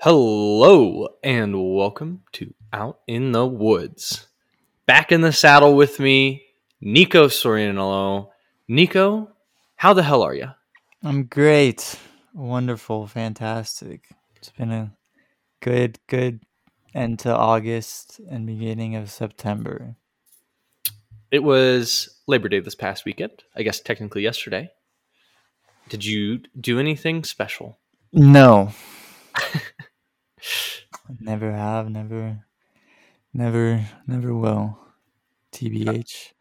Hello and welcome to Out in the Woods. Back in the saddle with me, Nicco Sorianello. Nicco, how the hell are you? I'm great. Wonderful. Fantastic. It's been a good, good end to August and beginning of September. It was Labor Day this past weekend. I guess technically yesterday. Did you do anything special? No. never have, never, never, never will. TBH.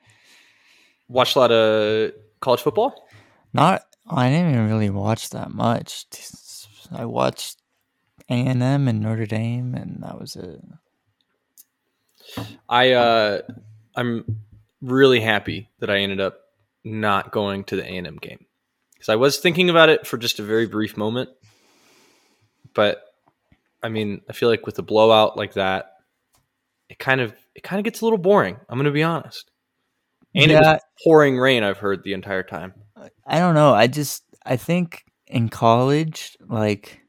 Watched a lot of college football? Not, I didn't even really watch that much. I watched A&M and Notre Dame, and that was it. I, uh, I'm really happy that I ended up not going to the A&M game because I was thinking about it for just a very brief moment, but I mean, I feel like with a blowout like that, it kind of it kind of gets a little boring. I'm going to be honest. And yeah. it was pouring rain. I've heard the entire time. I don't know. I just I think in college, like,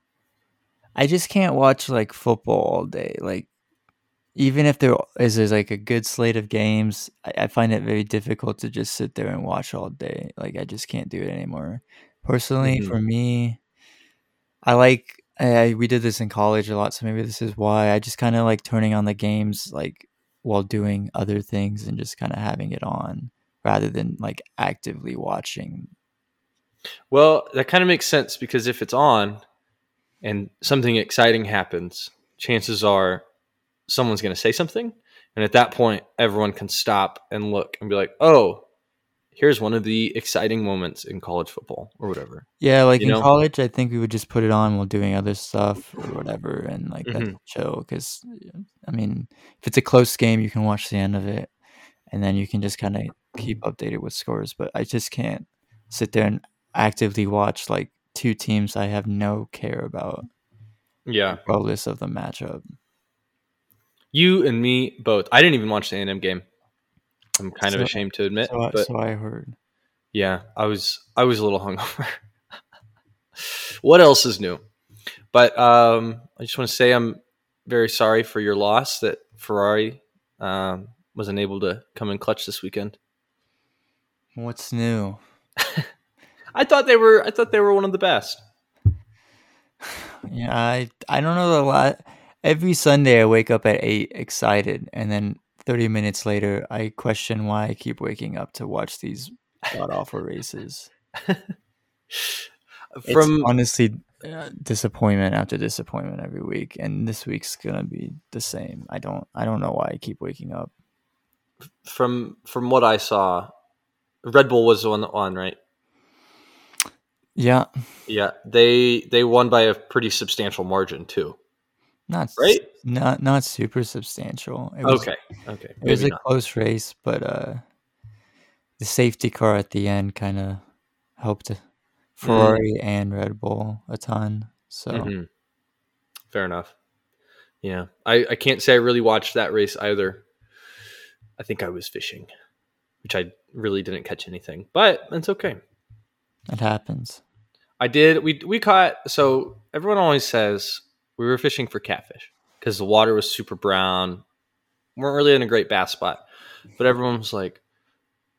I just can't watch like football all day. Like, even if there is there's like a good slate of games, I, I find it very difficult to just sit there and watch all day. Like, I just can't do it anymore. Personally, mm-hmm. for me, I like I, we did this in college a lot, so maybe this is why I just kind of like turning on the games like while doing other things and just kind of having it on rather than like actively watching. Well, that kind of makes sense because if it's on and something exciting happens, chances are someone's going to say something. And at that point, everyone can stop and look and be like, oh, here's one of the exciting moments in college football or whatever. Yeah, like you in know? college, I think we would just put it on while doing other stuff or whatever, and like mm-hmm. that's chill. Because I mean, if it's a close game, you can watch the end of it, and then you can just kind of keep updated with scores. But I just can't sit there and actively watch like two teams I have no care about. Yeah, regardless of the matchup. You and me both. I didn't even watch the A&M game. I'm kind so, of ashamed to admit. So, but so I heard. Yeah, I was I was a little hungover. what else is new? But um, I just want to say I'm very sorry for your loss that Ferrari um, was unable to come in clutch this weekend. What's new? I thought they were I thought they were one of the best. Yeah, I I don't know a lot. Every Sunday I wake up at eight excited, and then 30 minutes later, I question why I keep waking up to watch these god awful races. From it's honestly uh, disappointment after disappointment every week, and this week's gonna be the same. I don't I don't know why I keep waking up. From from what I saw, Red Bull was the one that won, right? Yeah. Yeah. They they won by a pretty substantial margin too. Not right. Not not super substantial. It was, okay. Okay. Maybe it was a not. close race, but uh, the safety car at the end kind of helped Ferrari mm. and Red Bull a ton. So mm-hmm. fair enough. Yeah, I I can't say I really watched that race either. I think I was fishing, which I really didn't catch anything, but it's okay. It happens. I did. We we caught. So everyone always says we were fishing for catfish because the water was super brown. We weren't really in a great bass spot, but everyone was like,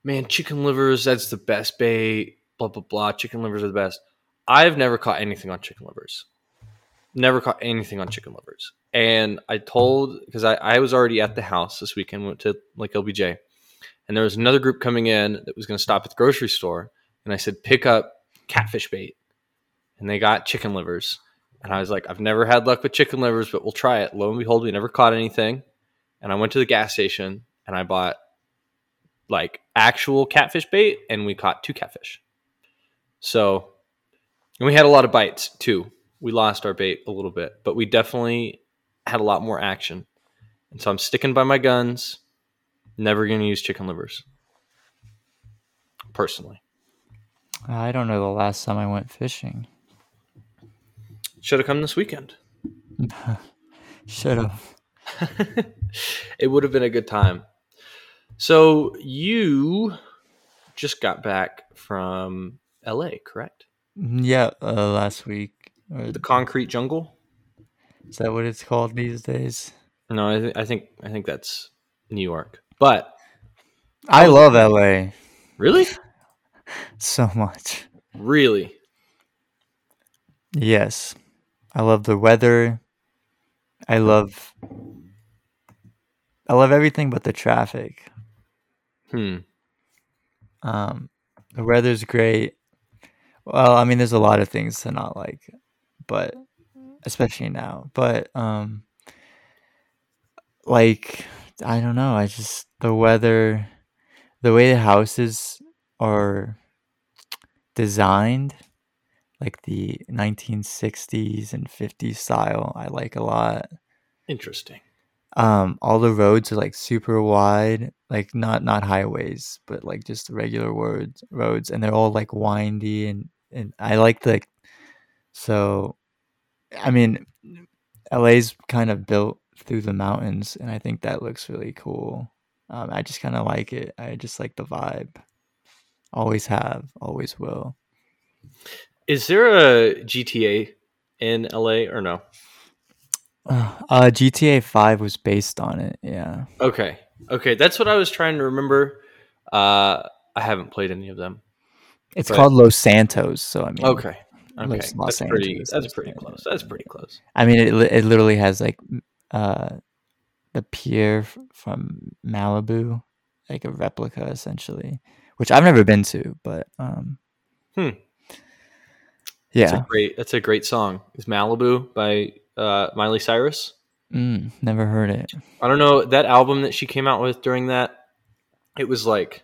"Man, chicken livers, that's the best bait." Blah blah blah. Chicken livers are the best. I've never caught anything on chicken livers. Never caught anything on chicken livers. And I told because I, I was already at the house this weekend, went to like LBJ, and there was another group coming in that was going to stop at the grocery store, and I said, "Pick up catfish bait," and they got chicken livers and I was like, I've never had luck with chicken livers, but we'll try it. Lo and behold, we never caught anything. And I went to the gas station and I bought like actual catfish bait and we caught two catfish. So, and we had a lot of bites too. We lost our bait a little bit, but we definitely had a lot more action. And so I'm sticking by my guns. Never going to use chicken livers. Personally. I don't know the last time I went fishing. Should have come this weekend. Should have. it would have been a good time. So you just got back from LA, correct? Yeah, uh, last week. The concrete jungle. Is that what it's called these days? No, I, th- I think I think that's New York. But I love LA really, so much. really, Yes. I love the weather. I love I love everything but the traffic. hmm. Um the weather's great. Well, I mean there's a lot of things to not like, but especially now. But um like I don't know, I just the weather the way the houses are designed like the 1960s and 50s style I like a lot. Interesting. Um all the roads are like super wide, like not not highways, but like just regular roads roads and they're all like windy and and I like the so I mean LA's kind of built through the mountains and I think that looks really cool. Um I just kind of like it. I just like the vibe. Always have, always will. Is there a GTA in LA or no? Uh, GTA Five was based on it. Yeah, Okay, okay, that's what I was trying to remember. Uh, I haven't played any of them. it's But- called Los Santos. So I mean, Okay, okay, Los- Los that's pretty. Angeles, That's Los pretty Angeles. close. That's pretty close. I mean, it it literally has like uh the pier from Malibu, like a replica essentially, which I've never been to, but um, Hmm. Yeah, That's a great. That's a great song. Is Malibu by uh, Miley Cyrus? mm, never heard it. I don't know that album that she came out with during that. It was like,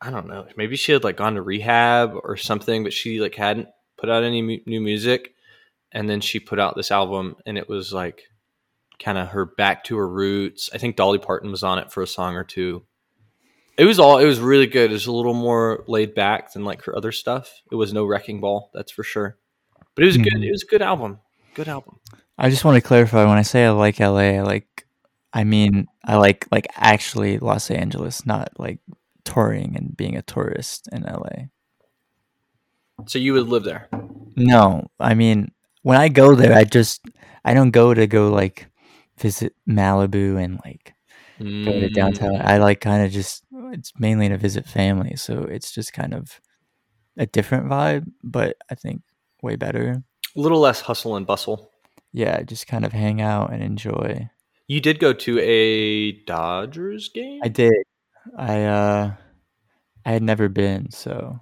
I don't know. Maybe she had like gone to rehab or something, but she like hadn't put out any mu- new music, and then she put out this album, and it was like kind of her back to her roots. I think Dolly Parton was on it for a song or two. It was all. It was really good. It was a little more laid back than like her other stuff. It was no wrecking ball, that's for sure. But it was good. Mhm. It was a good album. Good album. I just want to clarify when I say I like LA, I like I mean I like like actually Los Angeles, not like touring and being a tourist in LA. So you would live there. No, I mean when I go there, I just I don't go to go like visit Malibu and like go to downtown. Mm. I like kind of just it's mainly to visit family, so it's just kind of a different vibe, but I think way better. A little less hustle and bustle. Yeah, just kind of hang out and enjoy. You did go to a Dodgers game? I did. I uh I had never been, so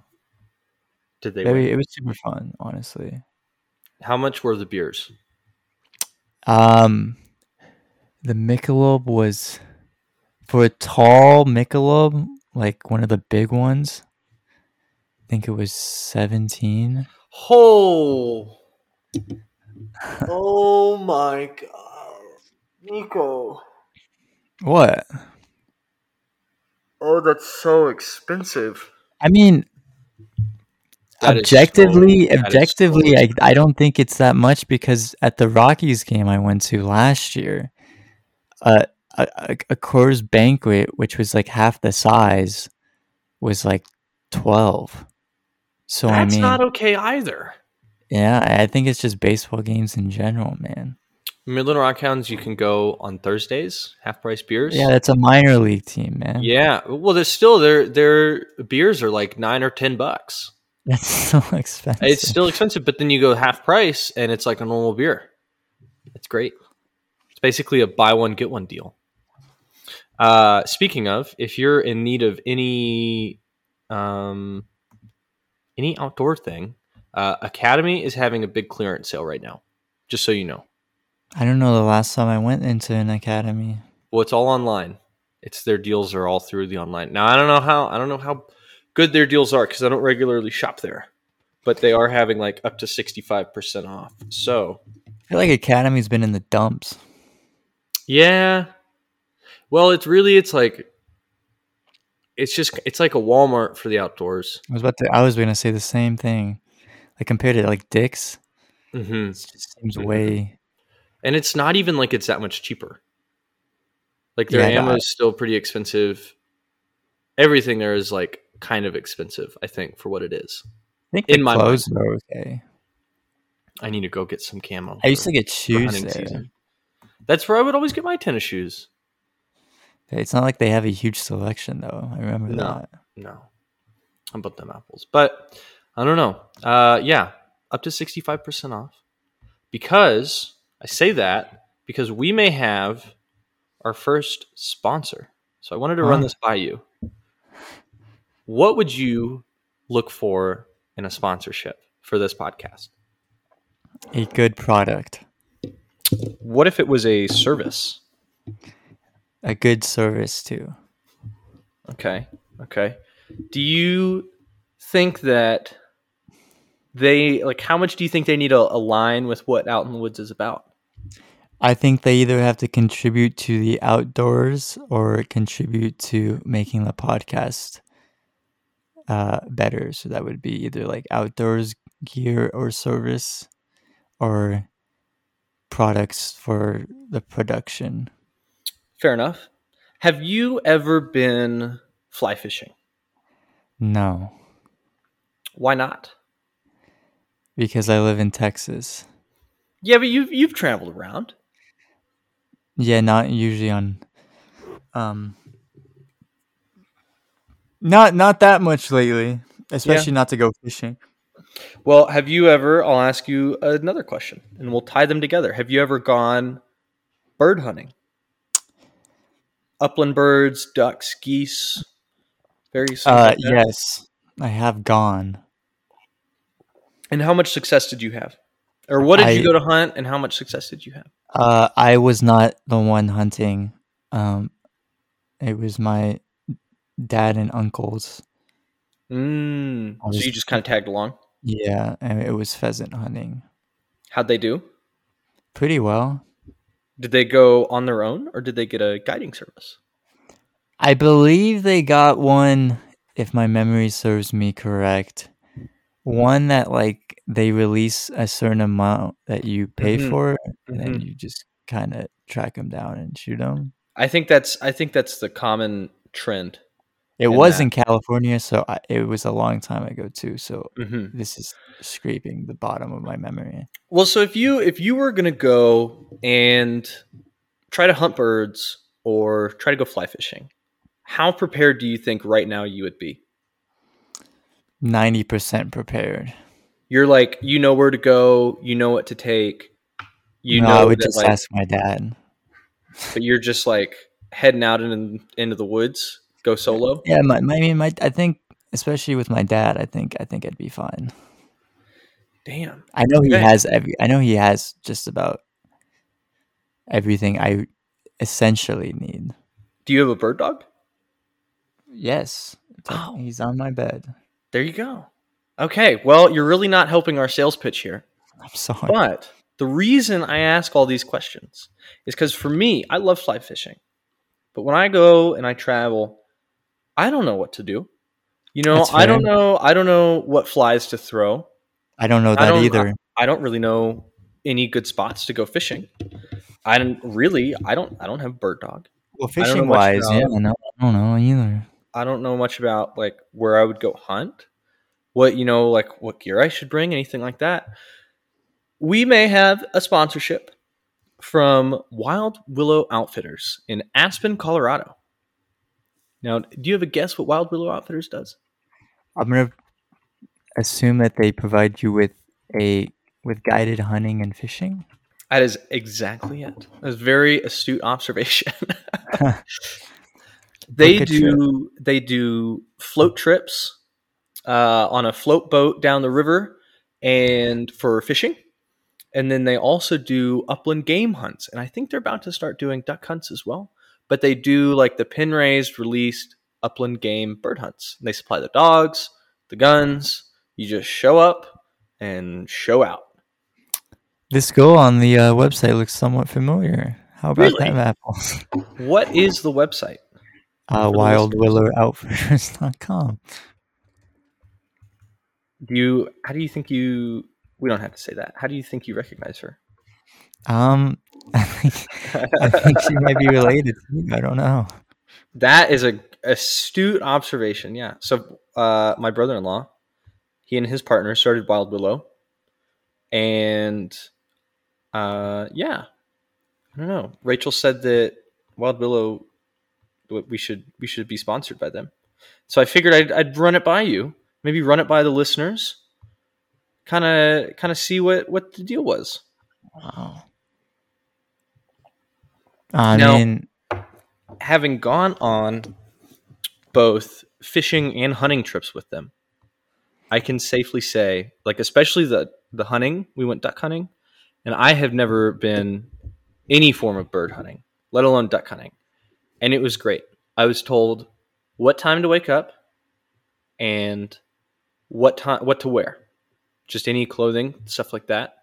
did they win? it was super fun, honestly. How much were the beers? Um the Michelob was for a tall Michelob, like one of the big ones. I think it was 17. Oh. oh my god. Nicco. What? Oh, that's so expensive. I mean, That is objectively, so- that is so objectively, I, I don't think it's that much because at the Rockies game I went to last year, uh, a, a, a Coors banquet, which was like half the size, was like 12. So, That's I mean, not okay either. yeah, I I think it's just baseball games in general, man. Midland Rockhounds, you can go on Thursdays, half price beers. Yeah, that's a minor league team, man. Yeah. Well, there's still their their beers are like nine or ten bucks. That's so expensive. It's still expensive, but then you go half price and it's like a normal beer. It's great. It's basically a buy one get one deal. Uh, speaking of, if you're in need of any um, any outdoor thing, uh, Academy is having a big clearance sale right now. Just so you know. I don't know the last time I went into an academy. Well, it's all online. It's their deals are all through the online. Now I don't know how I don't know how good their deals are because I don't regularly shop there, but they are having like up to sixty five percent off. So I feel like academy's been in the dumps. yeah, well, it's really it's like it's just it's like a Walmart for the outdoors. I was about to. I was going to say the same thing. Like compared to like Dick's, hmm it just seems Mhm. way. and it's not even like it's that much cheaper. Like their Yeah, ammo is still pretty expensive. Everything there is like kind of expensive, I think, for what it is. I think In my mind. clothes are okay. I need to go get some camo. I used to get shoes there. season. That's where I would always get my tennis shoes. It's not like they have a huge selection though. I remember No. that. No, I'm about them apples, but I don't know. Uh, yeah, up to sixty five percent off. Because I say that because we may have our first sponsor. So I wanted to run this by you. What would you look for in a sponsorship for this podcast? A good product, What if it was a service? A good service too. Okay. Okay. Do you think that they like how much do you think they need to align with what Out in the Woods is about? I think they either have to contribute to the outdoors or contribute to making the podcast uh, better. So that would be either like outdoors gear or service or products for the production. Fair enough. Have you ever been fly fishing? No, Why not? because I live in Texas. Yeah, but you've you've traveled around. Yeah, not usually on um not not that much lately, especially not to go fishing. Well, have you ever? I'll ask you another question, and we'll tie them together. Have you ever gone bird hunting? Upland birds, ducks, geese, various. things Uh like yes, I have gone. And how much success did you have? Or what did you go to hunt and how much success did you have? Uh I was not the one hunting. Um it was my dad and uncles. Mm. I So was- you just kind of tagged along. Yeah, and it was pheasant hunting. How'd they do? Pretty well. Did they go on their own or did they get a guiding service? I believe they got one, if my memory serves me correct, one that like they release a certain amount that you pay Mhm. for, and Mhm. then you just kind of track them down and shoot them. I think that's I think that's the common trend. It And was that- in California, so I, it was a long time ago too. So hmm this is scraping the bottom of my memory. Well, so if you if you were gonna go and try to hunt birds or try to go fly fishing, how prepared do you think right now you would be? Ninety percent prepared. You're like you know where to go, you know what to take, you no, know I would that, just like, ask my dad. but you're just like heading out in, into the woods, go solo. Yeah, my, my, I mean, my, I think, especially with my dad, I think, I think I'd be fine. Damn. I know he Okay. has every. I know he has just about everything I essentially need. Do you have a bird dog? Yes, Oh. he's on my bed. There you go. Okay, well, you're really not helping our sales pitch here. I'm sorry. But the reason I ask all these questions is because for me, I love fly fishing. But when I go and I travel, I don't know what to do. You know, I don't know. I don't know what flies to throw. I don't know I that don't- either. I don't really know any good spots to go fishing. I don't really. I don't. I don't have bird dog. well, fishing wise, yeah, no, I don't know either. I don't know much about like where I would go hunt, what you know, like what gear I should bring, anything like that. We may have a sponsorship from Wild Willow Outfitters in Aspen, Colorado. Now, do you have a guess what Wild Willow Outfitters does? I'm gonna assume that they provide you with a with guided hunting and fishing. That is exactly it. That's a very astute observation. they do they do float trips uh, on a float boat down the river and for fishing and then they also do upland game hunts and i think they're about to start doing duck hunts as well but they do like the pin raised released upland game bird hunts they supply the dogs the guns you just show up and show out This goal on the uh, website looks somewhat familiar. How about Really? that, apples? what is the website Uh, wildwillowOutfitters.com. Do you? How do you think you? We don't have to say that. How do you think you recognize her? Um, I think I think she might be related to you. I don't know. That is a astute observation. Yeah. So, uh, my brother-in-law, he and his partner started Wild Willow. and uh, yeah, I don't know. Rachel said that Wild Willow we should we should be sponsored by them. So I figured I'd, I'd run it by you, maybe run it by the listeners, kind of kind of see what what the deal was. Wow. I Now- mean, Having gone on both fishing and hunting trips with them, I can safely say, like especially the the hunting, we went duck hunting, and I have never been any form of bird hunting, let alone duck hunting. And it was great. I was told what time to wake up and what time what to wear. Just any clothing, stuff like that.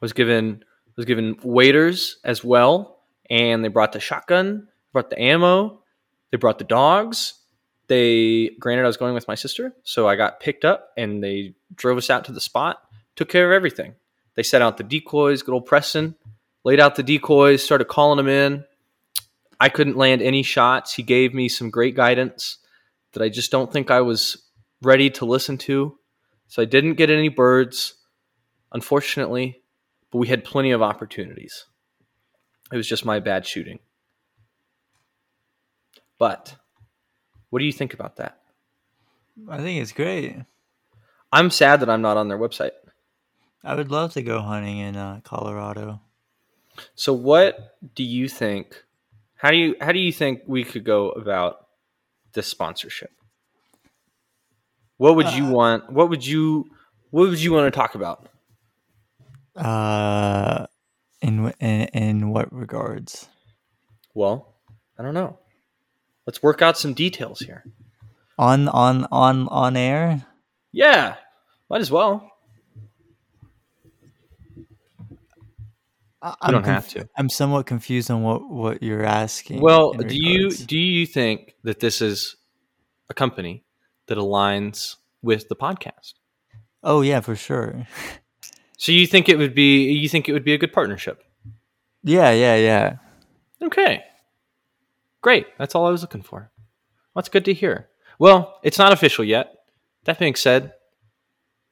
Was given was given waders as well, and they brought the shotgun, brought the ammo, they brought the dogs. They granted I was going with my sister, so I got picked up and they drove us out to the spot, took care of everything. They set out the decoys, good old Preston, laid out the decoys, started calling them in. I couldn't land any shots. He gave me some great guidance that I just don't think I was ready to listen to. So I didn't get any birds, unfortunately, but we had plenty of opportunities. It was just my bad shooting. But what do you think about that? I think it's great. I'm sad that I'm not on their website. I would love to go hunting in uh, Colorado. So what do you think how do you how do you think we could go about this sponsorship? What would you Uh, want what would you what would you want to talk about? Uh, in in in what regards? Well, I don't know. Let's work out some details here. On on on on air? Yeah, might as well. I, You don't have to. I'm somewhat confused on what what you're asking. Well, do you do you think that this is a company that aligns with the podcast? Oh yeah, for sure. So you think it would be you think it would be a good partnership? Yeah, yeah, yeah. Okay. Great. That's all I was looking for. That's good to hear. Well, it's not official yet. That being said,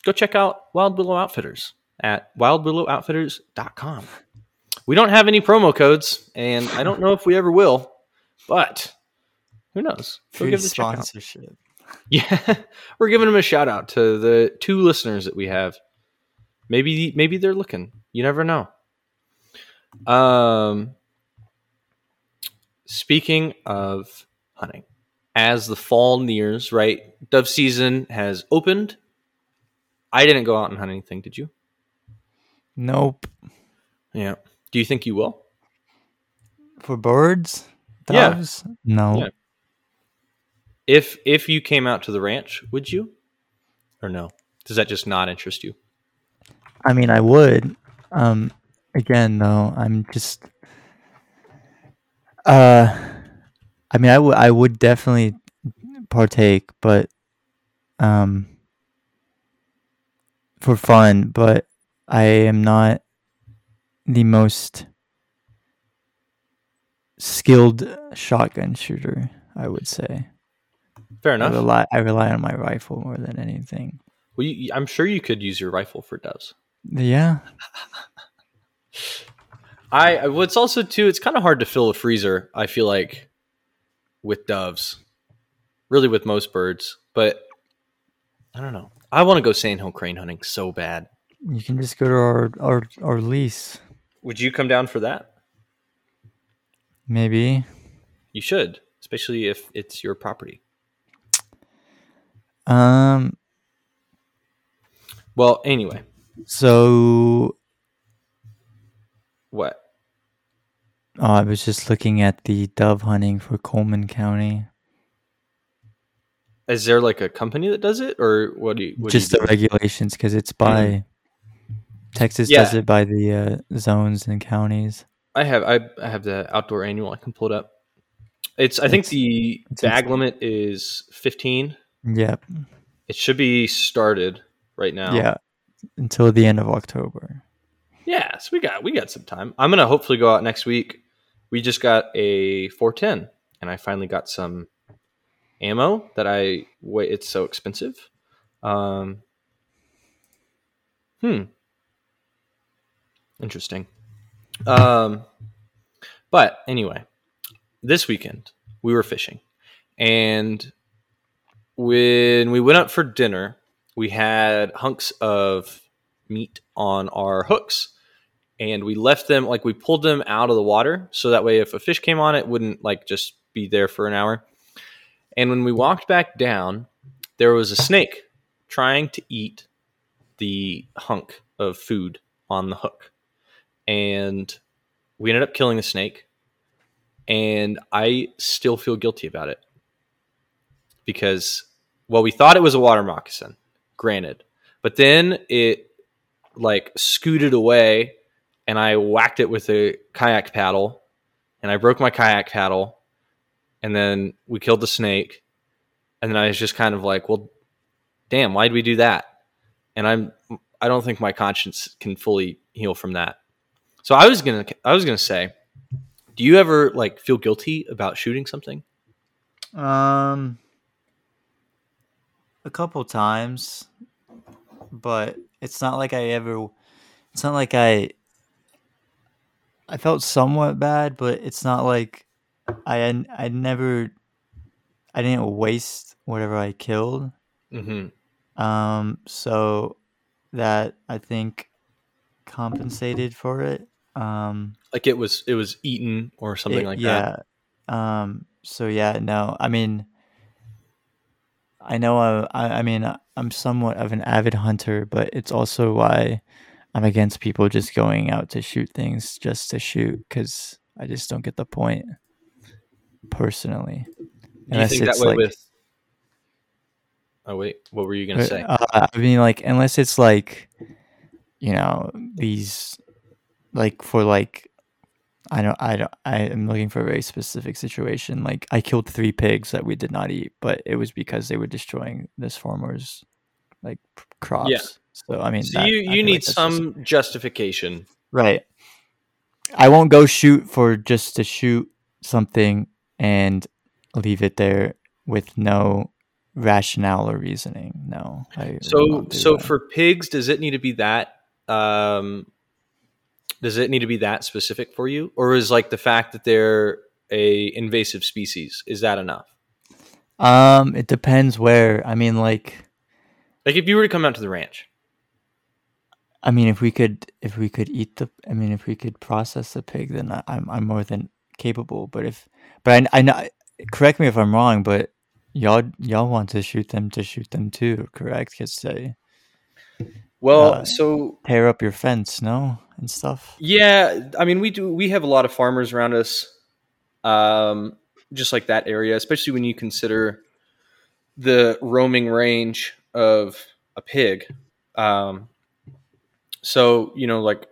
go check out Wild Willow Outfitters at wildwillowoutfitters.com. We don't have any promo codes, and I don't know if we ever will, but who knows? Go Free give it a out. sponsorship. Yeah, we're giving them a shout out to the two listeners that we have. Maybe maybe they're looking. You never know. Um, speaking of hunting, as the fall nears, right? Dove season has opened. I didn't go out and hunt anything. Did you? Nope. Yeah. Do you think you will? For birds? Yeah. Doves? No. Yeah. If if you came out to the ranch, would you? Or no? Does that just not interest you? I mean, I would. Um, again, though, I'm just. Uh, I mean, I would. I would definitely partake, but um, for fun. But I am not the most skilled shotgun shooter. I would say. Fair I enough. rely. I rely on my rifle more than anything. Well, you, I'm sure you could use your rifle for doves. Yeah. I what's also too. It's kind of hard to fill a freezer. I feel like with doves, really with most birds, but I don't know. I want to go sandhill crane hunting so bad. You can just go to our our, our lease. Would you come down for that? Maybe. You should, especially if it's your property. Um. Well, anyway, So what? oh, I was just looking at the dove hunting for Coleman County. Is there like a company that does it, or what do you? What just do the do? regulations, because it's by Texas Yeah. does it by the uh, zones and counties. I have I, I have the outdoor annual. I can pull it up. It's I think the bag insane. limit is fifteen. Yep. It should be started right now. Yeah. Until the end of October. Yeah, so we got we got some time. I'm gonna hopefully go out next week. We just got a 410, and I finally got some ammo that I wait. It's so expensive. Um, hmm. Interesting. Um, but anyway, this weekend we were fishing, and when we went up for dinner, we had hunks of meat on our hooks, and we left them like we pulled them out of the water so that way if a fish came on, it wouldn't like just be there for an hour. And when we walked back down, there was a snake trying to eat the hunk of food on the hook. And we ended up killing the snake. And I still feel guilty about it. Because, well, we thought it was a water moccasin, granted. But then it like scooted away and I whacked it with a kayak paddle and I broke my kayak paddle. And then we killed the snake. And then I was just kind of like, well, damn, why'd we do that? And I'm I don't think my conscience can fully heal from that. So I was gonna I was gonna say, do you ever like feel guilty about shooting something? Um, a couple times, but it's not like I ever. It's not like I. I felt somewhat bad, but it's not like I I never. I didn't waste whatever I killed. Mm-hmm. Um, so that I think compensated for it. Um, Like it was it was eaten or something it- like yeah. that. Yeah. Um, so yeah, no, I mean, I know I, I, mean, I'm somewhat of an avid hunter, but it's also why I'm against people just going out to shoot things just to shoot because I just don't get the point personally. Unless it's like- with? Oh wait, what were you gonna say? Uh, I mean, like, unless it's like, you know, these, like, for like, I don't, I don't, I am looking for a very specific situation. Like, I killed three pigs that we did not eat, but it was because they were destroying this farmer's, like, crops. So, I mean, so that- you you need like that's just- some justification. Right. I won't go shoot for just to shoot something and leave it there with no rationale or reasoning. No. I So so that. for pigs, does it need to be that? Um, does it need to be that specific for you, or is like the fact that they're a invasive species is that enough? um it depends where. I mean like Like if you were to come out to the ranch, I mean if we could if we could eat the I mean if we could process the pig then I, I'm I'm more than capable. But if but I I know correct me if I'm wrong, but y'all y'all want to shoot them to shoot them too, correct? Because they well, Uh, so tear up your fence, no, and stuff. Yeah, I mean, we do. We have a lot of farmers around us, um, just like that area, especially when you consider the roaming range of a pig. Um, so you know, like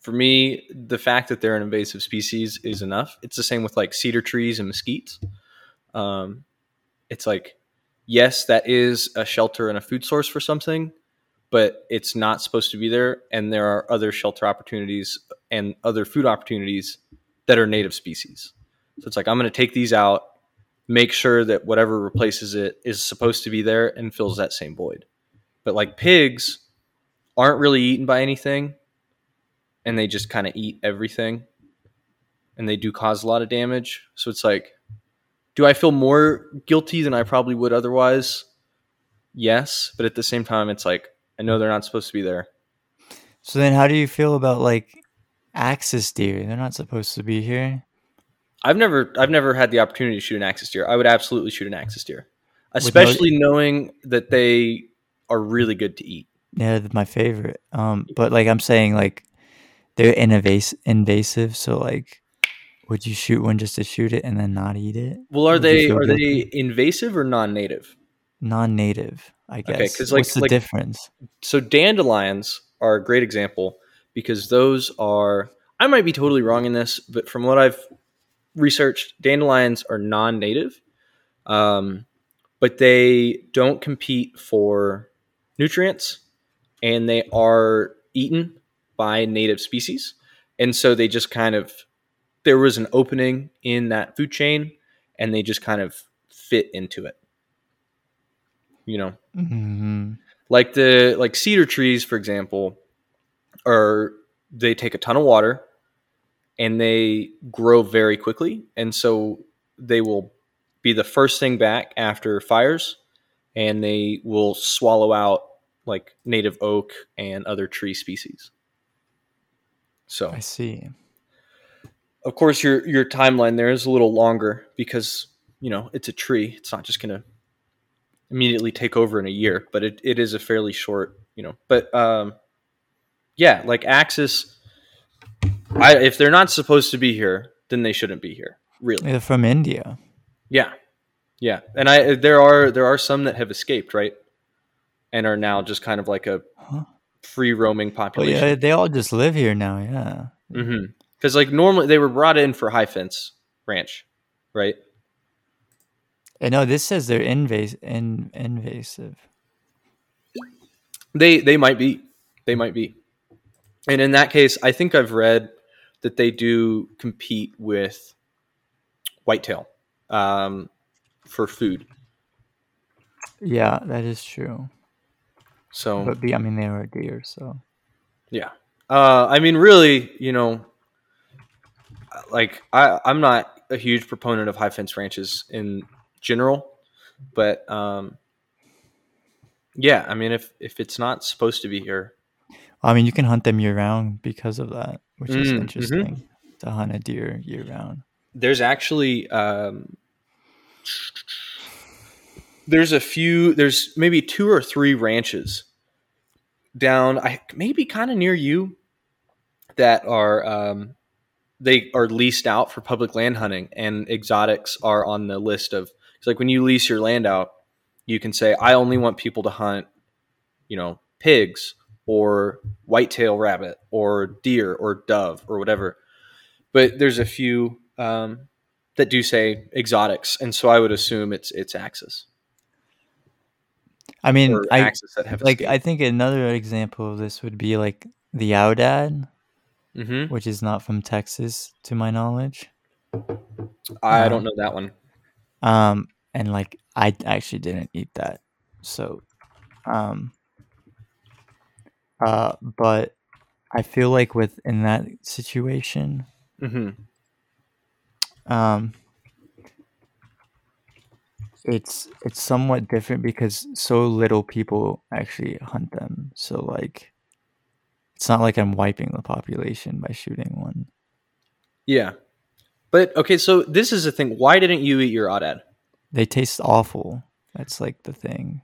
for me, the fact that they're an invasive species is enough. It's the same with like cedar trees and mesquites. Um, it's like, yes, that is a shelter and a food source for something, but it's not supposed to be there. And there are other shelter opportunities and other food opportunities that are native species. So it's like, I'm going to take these out, make sure that whatever replaces it is supposed to be there and fills that same void. But like pigs aren't really eaten by anything and they just kind of eat everything and they do cause a lot of damage. So it's like, do I feel more guilty than I probably would otherwise? Yes. But at the same time, it's like, I know they're not supposed to be there. So then, how do you feel about like axis deer? They're not supposed to be here. I've never I've never had the opportunity to shoot an axis deer. I would absolutely shoot an axis deer, especially knowing that they are really good to eat. Yeah, my favorite. Um, but like I'm saying, like they're invas- invasive. So like, would you shoot one just to shoot it and then not eat it? Well, are Would they are guilty? they invasive or non-native? Non-native, I guess. Okay, 'cause, like- what's the like- difference? So dandelions are a great example because those are I might be totally wrong in this, but from what I've researched, dandelions are non-native, um, but they don't compete for nutrients, and they are eaten by native species, and so they just kind of there was an opening in that food chain, and they just kind of fit into it. You know, hmm like the like cedar trees for example are they take a ton of water and they grow very quickly. And so they will be the first thing back after fires and they will swallow out like native oak and other tree species. So I see. of course your your timeline there is a little longer because you know it's a tree it's not just going to immediately take over in a year but it, it is a fairly short you know but um yeah like axis i if they're not supposed to be here then they shouldn't be here really They're from India. yeah yeah and i there are there are some that have escaped right and are now just kind of like a Huh? free roaming population yeah, they all just live here now. Yeah. Mm-hmm. Because like normally they were brought in for high fence ranch, right? And no, this says they're invas- in- invasive. They they might be, they might be, and in that case, I think I've read that they do compete with whitetail um, for food. Yeah, that is true. So But the, I mean, they are deer, so yeah, uh, I mean, really, you know, like I I'm not a huge proponent of high fence ranches in general, but um, yeah, I mean, if if it's not supposed to be here, I mean, you can hunt them year round because of that, which is Mm, mhm. interesting to hunt a deer year round. there's actually um, there's a few there's maybe two or three ranches down i maybe kind of near you that are um, they are leased out for public land hunting and exotics are on the list of it's like when you lease your land out you can say i only want people to hunt you know pigs or whitetail rabbit or deer or dove or whatever but there's a few um, that do say exotics, and so I would assume it's it's Axis I mean, I like. I think another example of this would be like the Aoudad, hmm which is not from Texas, to my knowledge. I Um, don't know that one. Um, and like I actually didn't eat that, so, um, uh, but I feel like with in that situation, hmm um, it's it's somewhat different because so little people actually hunt them. So like, it's not like I'm wiping the population by shooting one. Yeah, but okay. So this is the thing. Why didn't you eat your aoudad? They taste awful. That's like the thing.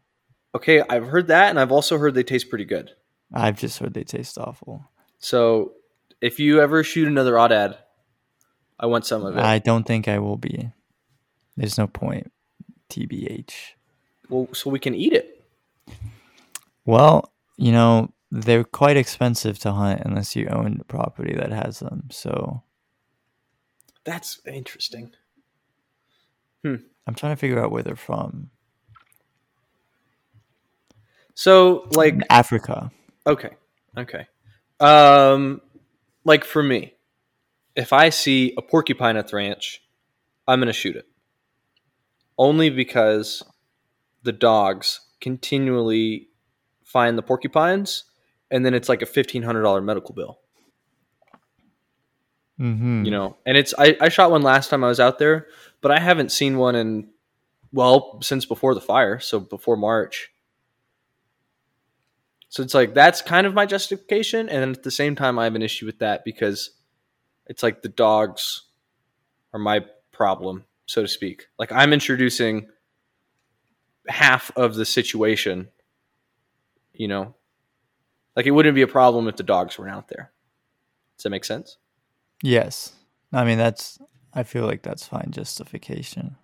Okay, I've heard that, and I've also heard they taste pretty good. I've just heard they taste awful. So if you ever shoot another aoudad, I want some of it. I don't think I will be. There's no point. TBH. well, so we can eat it. Well, you know, they're quite expensive to hunt unless you own property that has them. So That's interesting. I'm trying to figure out where they're from. So like Africa. Okay. Okay. Um, like for me, if I see a porcupine at the ranch, I'm going to shoot it. Only because the dogs continually find the porcupines, and then it's like a fifteen hundred dollar medical bill. Mm-hmm. You know, and it's I, I shot one last time I was out there, but I haven't seen one in well since before the fire, so before March. So it's like that's kind of my justification, and at the same time, I have an issue with that because it's like the dogs are my problem, so to speak. Like I'm introducing half of the situation. You know, like it wouldn't be a problem if the dogs weren't out there. Does that make sense? Yes. I mean, that's, I feel like that's fine justification.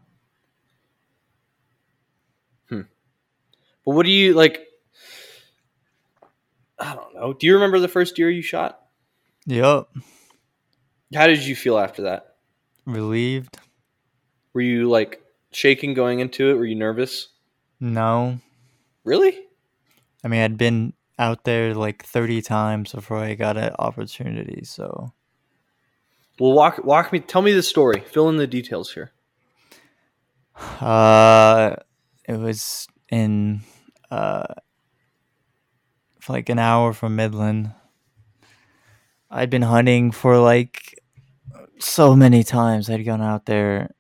Hmm. But what do you like? I don't know. Do you remember the first deer you shot? Yup. How did you feel after that? Relieved? Were you like shaking going into it? Were you nervous? No. Really? I mean, I'd been out there like 30 times before I got an opportunity. So, Well, walk walk me. Tell me the story. Fill in the details here. uh, it was in, uh, like an hour from Midland. I'd been hunting for like so many times. I'd gone out there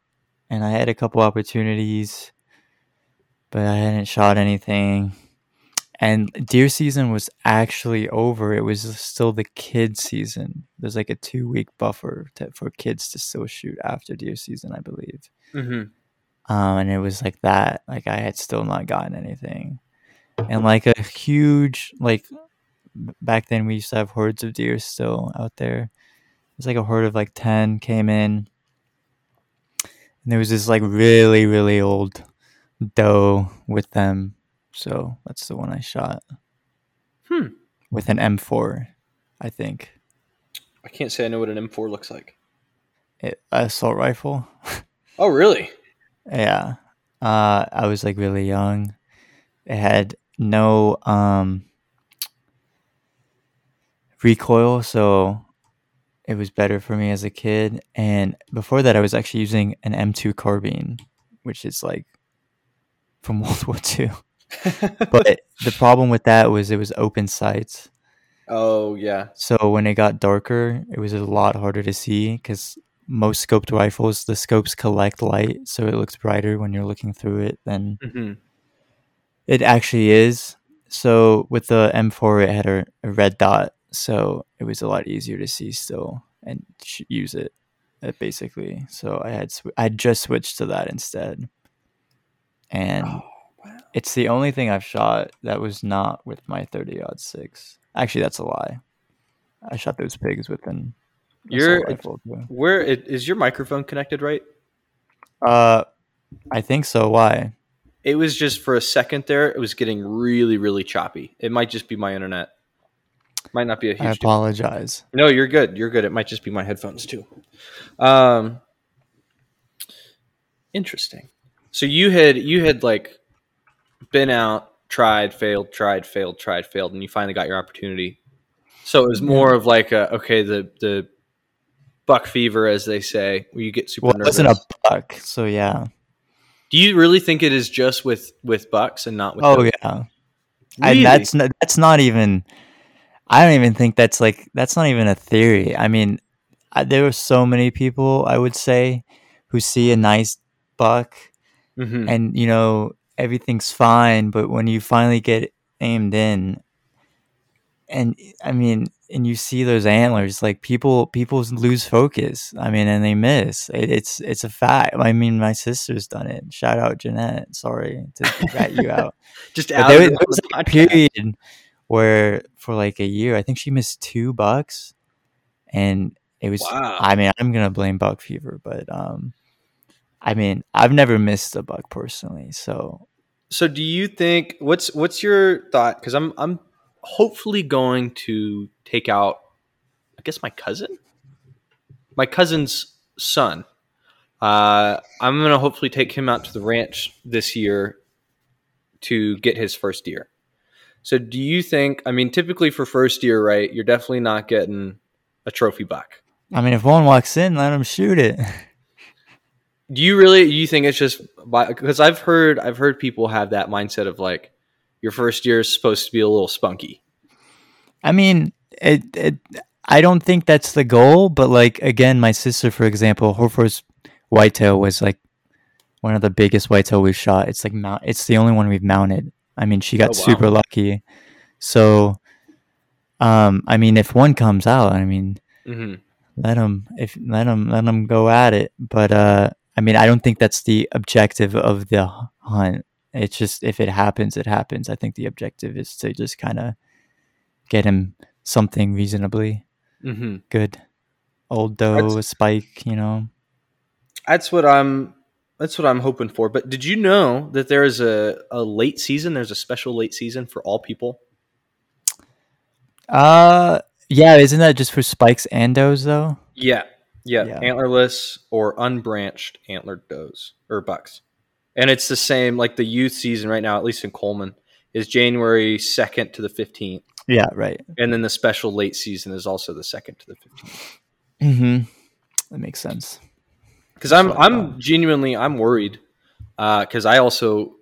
and I had a couple opportunities, but I hadn't shot anything. And deer season was actually over. It was still the kid season. There's like a two week buffer to, for kids to still shoot after deer season, I believe. Mm-hmm. Um, and it was like that. Like I had still not gotten anything, and like a huge like back then we used to have hordes of deer still out there. It was like a herd of like ten came in, and there was this like really really old doe with them. So that's the one I shot Hmm. with an M4, I think. I can't say I know what an M4 looks like. It, assault rifle. Oh, really? Yeah. Uh, I was like really young. It had no um, recoil, so it was better for me as a kid. And before that, I was actually using an M2 carbine, which is like from World War II. But the problem with that was it was open sights. oh, yeah. So when it got darker, it was a lot harder to see because most scoped rifles, the scopes collect light, so it looks brighter when you're looking through it than Mm-hmm. it actually is. So with the M4, it had a, a red dot, so it was a lot easier to see still and sh- use it, uh, basically. So I had sw- I just switched to that instead, and Oh. It's the only thing I've shot that was not with my 30 aught six. Actually, that's a lie. I shot those pigs with an You're rifle too. where it, is your microphone connected right? Uh, I think so. Why? It was just for a second there. It was getting really, really choppy. It might just be my internet. Might not be a I huge. deal. apologize. No, you're good. You're good. It might just be my headphones too. Um, interesting. So you had you had like been out, tried, failed, tried, failed, tried, failed, and you finally got your opportunity. So it was more of like a okay, the the buck fever, as they say, where you get super Well, it nervous. wasn't a buck, so yeah. Do you really think it is just with with bucks and not with? Oh yeah, Really? and that's not, that's not even. I don't even think that's like that's not even a theory. I mean, I, there are so many people I would say who see a nice buck Mhm. and you know everything's fine, but when you finally get aimed in, and I mean, and you see those antlers, like people people lose focus. I mean, and they miss. It, it's it's a fact. I mean, my sister's done it. Shout out Jeanette. Sorry to rat you out. just But out there, of was- the there was like a period where for like a year, I think she missed two bucks, and it was. Wow. I mean, I'm gonna blame buck fever, but um, I mean, I've never missed a buck personally, so So do you think what's what's your thought? Because I'm I'm hopefully going to take out, I guess my cousin, my cousin's son. Uh, I'm gonna hopefully take him out to the ranch this year to get his first deer. So do you think? I mean, typically for first deer, right? You're definitely not getting a trophy buck. I mean, if one walks in, let him shoot it. Do you really? You think it's just because I've heard I've heard people have that mindset of like your first year is supposed to be a little spunky. I mean, it, it. I don't think that's the goal, but like again, my sister, for example, her first whitetail was like one of the biggest whitetail we've shot. It's like mount. It's the only one we've mounted. I mean, she got Oh, wow. super lucky. So, um, I mean, if one comes out, I mean, hmm let them if let them let them go at it. But uh, I mean, I don't think that's the objective of the hunt. It's just if it happens, it happens. I think the objective is to just kind of get him something reasonably hmm good. Old doe, That's- spike, you know. That's what I'm. That's what I'm hoping for. But did you know that there is a, a late season? There's a special late season for all people. Uh, yeah, isn't that just for spikes and does though? Yeah, yeah, Yeah. antlerless or unbranched antlered does or bucks, and it's the same. Like the youth season right now, at least in Coleman, is January second to the fifteenth, Yeah, right. and then the special late season is also the second to the fifteenth. Mm-hmm. That makes sense. because I'm I'm genuinely I'm worried because I also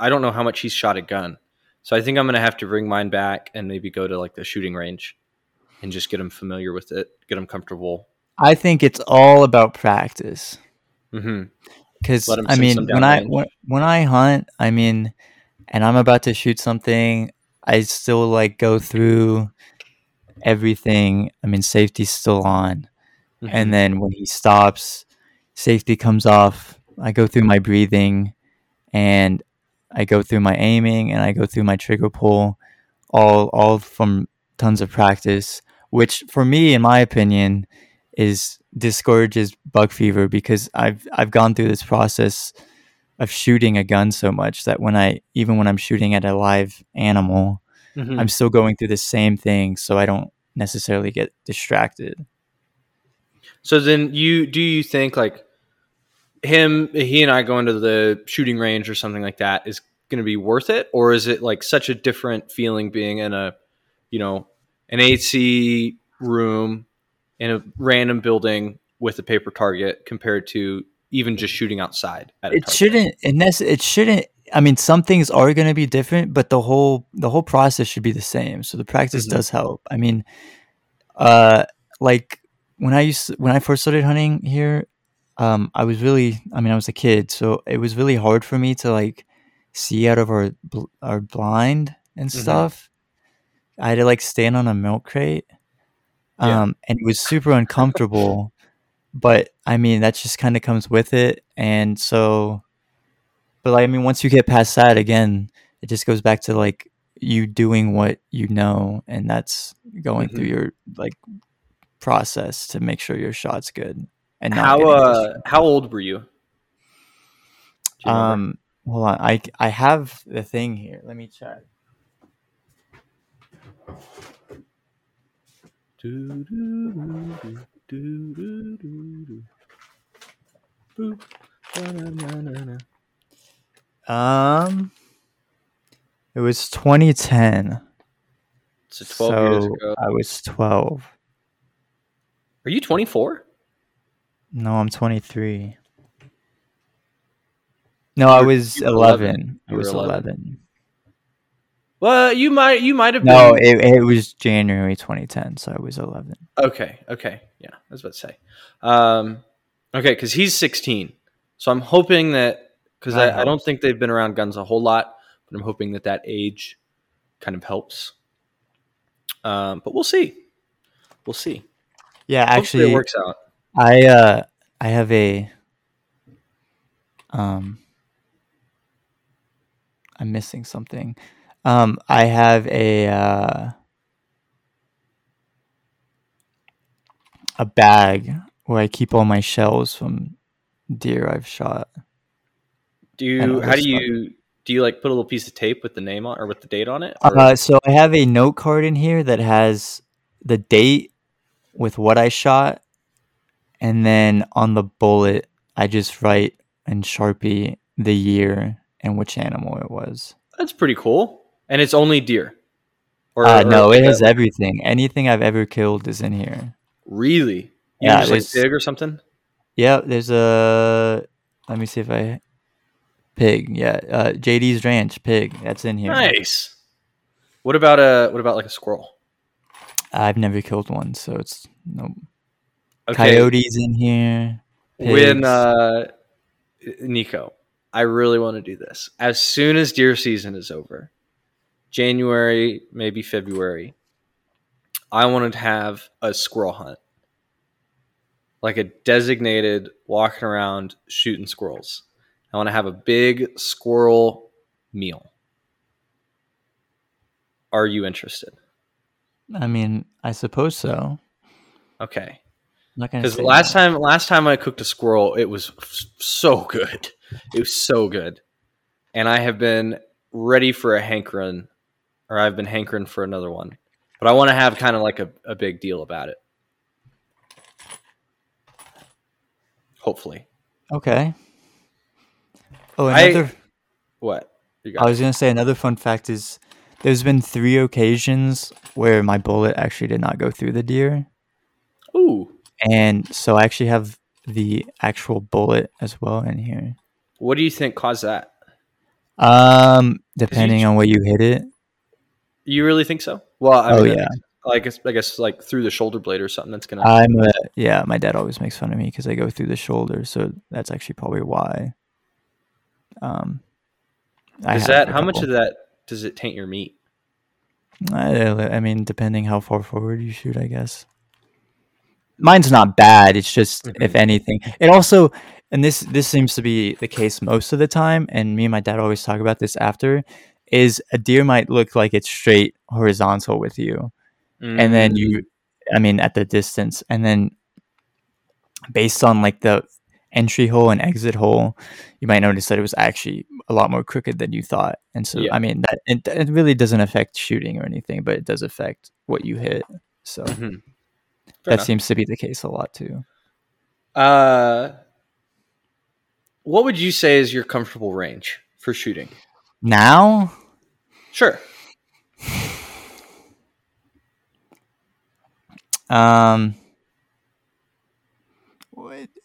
I don't know how much he's shot a gun, so I think I'm gonna have to bring mine back and maybe go to like the shooting range and just get him familiar with it, get him comfortable. I think it's all about practice. Because 'em I mean, when I when, when I hunt, I mean, and I'm about to shoot something, I still like go through everything. I mean, safety's still on, Mhm. and then when he stops, safety comes off. I go through my breathing, and I go through my aiming, and I go through my trigger pull, all all from tons of practice. Which, for me, in my opinion, is discourages buck fever because I've I've gone through this process of shooting a gun so much that when I even when I'm shooting at a live animal, Mhm. I'm still going through the same thing, so I don't necessarily get distracted. So then you do you think like him he and I going to the shooting range or something like that is going to be worth it or is it like such a different feeling being in a you know an AC room in a random building with a paper target compared to even just shooting outside at a It shouldn't, and that's it shouldn't. I mean, some things are going to be different, but the whole the whole process should be the same. So the practice Mhm. does help. I mean, uh, like when I used when I first started hunting here, um, I was really, I mean, I was a kid, so it was really hard for me to like see out of our our blind and Mhm. stuff. I had to like stand on a milk crate, Yeah. um, and it was super uncomfortable. but I mean, that just kind of comes with it, and so, but like, I mean, once you get past that, again, it just goes back to like you doing what you know, and that's going through Mhm. your like process to make sure your shot's good and How uh how old were you? You? Um, hold on. I I have the thing here. Let me check. Um, it was 2010. So 12 years ago. I was 12. Are you 24? No, I'm 23. No, I was 11. 11. I was 11. 11. Well, you might you might have No, been it, it was January 2010, so I was 11. Okay, okay. Yeah, I was about to say. Um okay, cuz he's 16. So I'm hoping that cuz That I, I don't think they've been around guns a whole lot, but I'm hoping that that age kind of helps. Um but we'll see. We'll see. Yeah, Hopefully actually, it works out. I uh I have a um I'm missing something. Um I have a uh a bag where I keep all my shells from deer I've shot. Do you how do stuff. you do you like put a little piece of tape with the name on or with the date on it? Uh so I have a note card in here that has the date with what I shot and then on the bullet I just write in Sharpie the year and which animal it was. That's pretty cool. And it's only deer. Or, Uh, or no, it has everything. Anything I've ever killed is in here. really. You Yeah, just like pig or something? Yeah, there's a. Let me see if I. Pig, yeah. Uh, JD's Ranch, pig. That's in here. Nice. What about a what about like a squirrel? I've never killed one, so it's no. Okay. Coyotes in here. When uh Nicco, I really want to do this. As soon as deer season is over, January, maybe February, I wanted to have a squirrel hunt. Like a designated walking around shooting squirrels. I want to have a big squirrel meal. Are you interested? I mean, I suppose so. Okay. I'm not gonna Because last no. time, last time I cooked a squirrel, it was f- so good. It was so good, and I have been ready for a hankering, or I've been hankering for another one. But I want to have kind of like a, a big deal about it. Hopefully, Okay. Oh, I- another. what you I was gonna say another fun fact is there's been three occasions where my bullet actually did not go through the deer. Ooh, and so I actually have the actual bullet as well in here. what do you think caused that? Um, depending you- on where you hit it. You really think so? Well, I oh mean, yeah, like it's- I guess like through the shoulder blade or something that's gonna. I'm a, yeah. My dad always makes fun of me because I go through the shoulder, so that's actually probably why. Um, I is that a how much of that does it taint your meat? I, I mean, depending how far forward you shoot, I guess. Mine's not bad. It's just, if anything, it also, and this this seems to be the case most of the time. And me and my dad always talk about this after. Is a deer might look like it's straight horizontal with you, and then Mm, you, I mean, at the distance, and then based on like the entry hole and exit hole, you might notice that it was actually a lot more crooked than you thought. And so, Yeah. I mean, that it, it really doesn't affect shooting or anything, but it does affect what you hit. So mhm. That enough. seems to be the case a lot too. Uh, what would you say is your comfortable range for shooting? Now, Sure. um,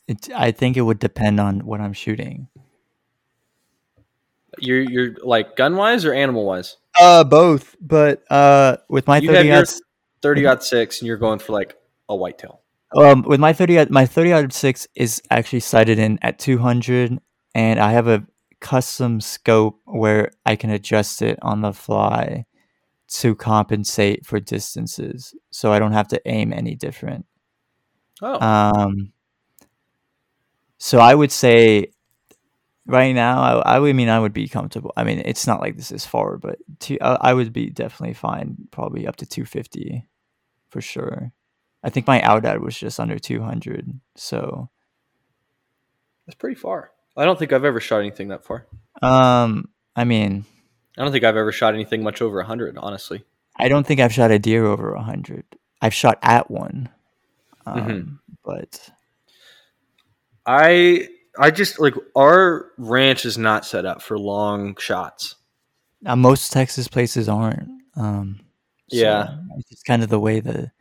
it, I think it would depend on what I'm shooting. You're you're like gun wise or animal wise. Uh, both, but uh, with my You thirty outs, thirty aught six, and you're going for like a whitetail. Um, with my thirty, my thirty aught six is actually sighted in at two hundred, and I have a custom scope where I can adjust it on the fly to compensate for distances, so I don't have to aim any different. Oh, Um, so I would say, right now, I, I would mean I would be comfortable. I mean, it's not like this is far, but two, I, I would be definitely fine, probably up to two fifty, for sure. I think my aoudad was just under two hundred, so that's pretty far. I don't think I've ever shot anything that far. um, I mean, I don't think I've ever shot anything much over hundred. Honestly, I don't think I've shot a deer over hundred. I've shot at one, um, Mhm. but I I just like our ranch is not set up for long shots. uh, most Texas places aren't. Um, so Yeah. it's kind of the way the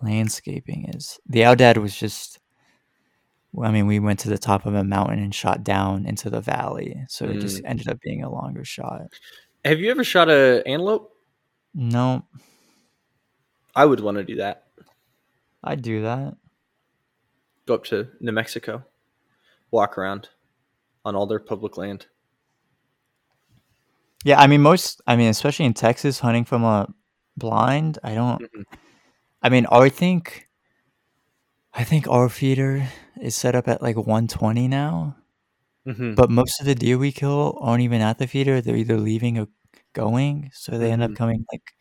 landscaping is. The aoudad was just. I mean, we went to the top of a mountain and shot down into the valley, so it just Mm. ended up being a longer shot. Have you ever shot a antelope? No, I would want to do that. I'd do that. Go up to New Mexico, walk around on all their public land. Yeah, I mean most I mean especially in Texas hunting from a blind, I don't Mhm. I mean I think I think our feeder is set up at like 120 now, Mm-hmm. but most of the deer we kill aren't even at the feeder. They're either leaving or going, so they end up Mhm. coming like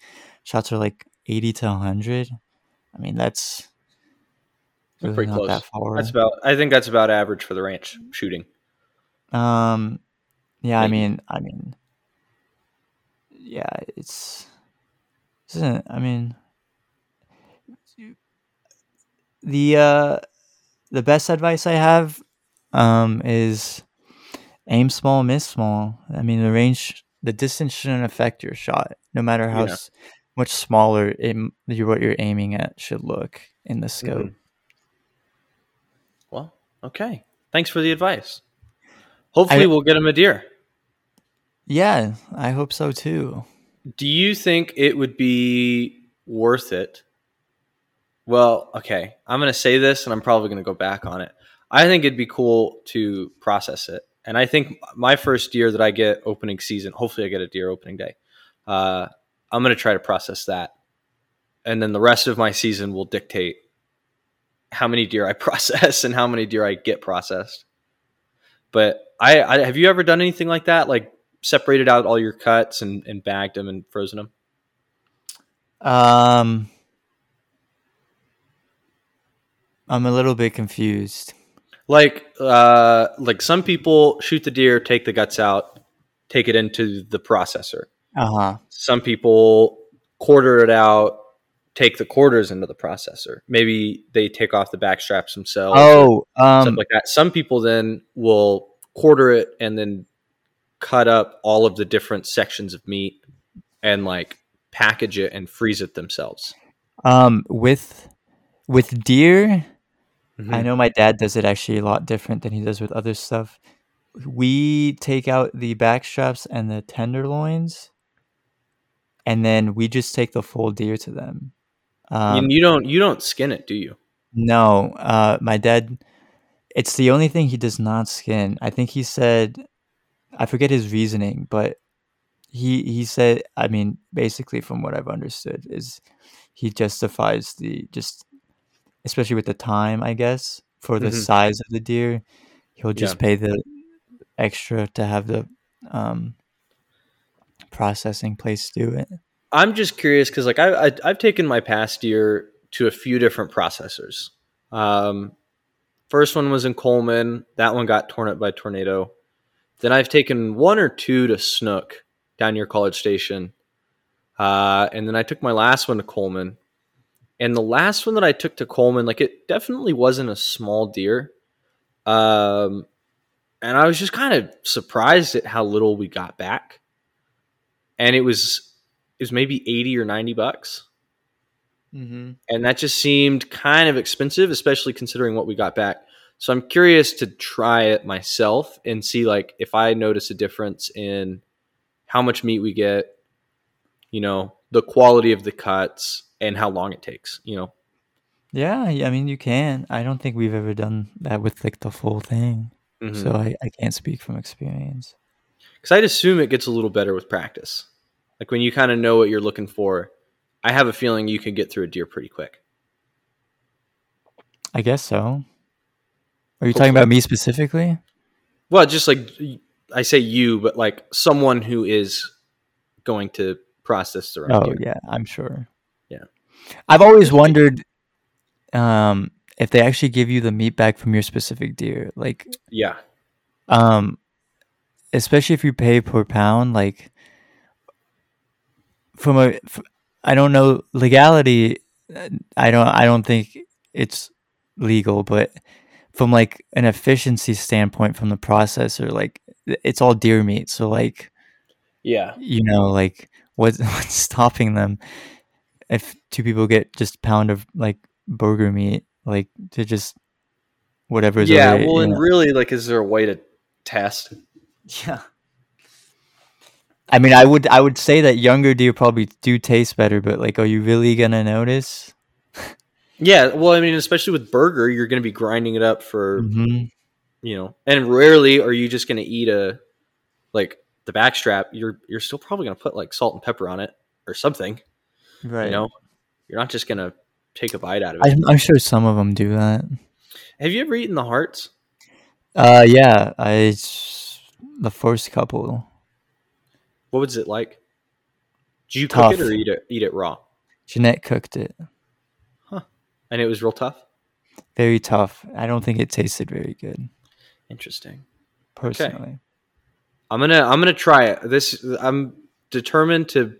shots are like 80 to 100. I mean that's That's really pretty not that far. That's about. I think that's about average for the ranch shooting. Um, yeah, I mean, I mean, yeah, it's, this isn't, I mean, the, uh, the best advice I have, um, is aim small, miss small. I mean, the range, the distance shouldn't affect your shot, no matter how Yeah. s- much smaller it, what you're aiming at should look in the scope. Mhm. Well, okay. Thanks for the advice. Hopefully, I- we'll get him a deer. Yeah, I hope so too. Do you think it would be worth it? Well, okay. I'm going to say this and I'm probably going to go back on it. I think it'd be cool to process it. And I think my first deer that I get opening season, hopefully I get a deer opening day. Uh, I'm going to try to process that. And then the rest of my season will dictate how many deer I process and how many deer I get processed. But I, I have you ever done anything like that? Like separated out all your cuts and, and bagged them and frozen them? Um, I'm a little bit confused. Like uh like some people shoot the deer, take the guts out, take it into the processor. Uh huh. Some people quarter it out, take the quarters into the processor. Maybe they take off the back straps themselves. Oh, stuff um, like that. Some people then will quarter it and then cut up all of the different sections of meat and like package it and freeze it themselves. um, with with deer, Mm-hmm. I know my dad does it actually a lot different than he does with other stuff. We take out the back straps and the tenderloins, and then we just take the full deer to them. Um, you, you don't you don't skin it, do you? no, uh, my dad. It's the only thing he does not skin. I think he said, I forget his reasoning, but he he said. I mean, basically, from what I've understood, is he justifies the just, especially with the time, I guess, for the Mhm. size of the deer, he'll just Yeah. pay the extra to have the um, processing place do it. I'm just curious because like I, I I've taken my past year to a few different processors. Um, first one was in Coleman. That one got torn up by tornado. Then I've taken one or two to Snook down near College Station, uh, and then I took my last one to Coleman. And the last one that I took to Coleman, like it definitely wasn't a small deer. Um, and I was just kind of surprised at how little we got back. And it was it was maybe 80 or 90 bucks. Mm-hmm. And that just seemed kind of expensive, especially considering what we got back. So I'm curious to try it myself and see like if I notice a difference in how much meat we get, you know, the quality of the cuts and how long it takes, you know. Yeah, yeah, I mean, you can. I don't think we've ever done that with like the full thing, Mm-hmm. so I, I can't speak from experience. Because I'd assume it gets a little better with practice. Like when you kind of know what you're looking for, I have a feeling you can get through a deer pretty quick. I guess so. Are you Hopefully. talking about me specifically? Well, just like I say you, but like someone who is going to process own Oh yeah, I'm sure. Yeah. I've always wondered um, if they actually give you the meat back from your specific deer, like Yeah. um, especially if you pay per pound. Like from a, f- I don't know legality. uh, I don't. I don't think it's legal, but from like an efficiency standpoint, from the processor, like it's all deer meat. So like Yeah. you know, like what's what's stopping them if two people get just a pound of like burger meat, like to just whatever's yeah. already, Well, and know. really, like, is there a way to test? yeah. I mean, I would I would say that younger deer probably do taste better, but like, are you really gonna notice? Yeah. Well, I mean, especially with burger, you're going to be grinding it up for, hmm you know, and rarely are you just going to eat a, like, the backstrap. You're you're still probably going to put like salt and pepper on it or something. Right. You know, you're not just going to take a bite out of it. I'm, I'm sure some of them do that. Have you ever eaten the hearts? Uh, yeah. I the first couple. What was it like? Did you cook it or eat it eat it raw? Jeanette cooked it. Huh. And it was real tough. Very tough. I don't think it tasted very good, Interesting. personally. I'm gonna I'm gonna try it. This I'm determined to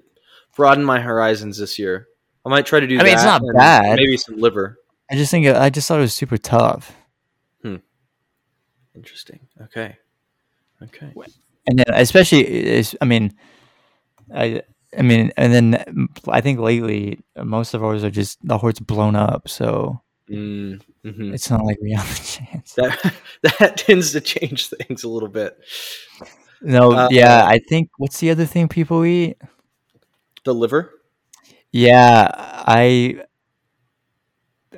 broaden my horizons this year. I might try to do. I mean, it's that not bad. Maybe some liver. I just think I just thought it was super tough. Hmm. Interesting. Okay. Okay. and then especially is I mean, I I mean, and then I think lately most of ours are just the horse blown up, so Mm, mhm. it's not like we have a chance. That that tends to change things a little bit. No, Uh, yeah, I think what's the other thing people eat? The liver. Yeah, I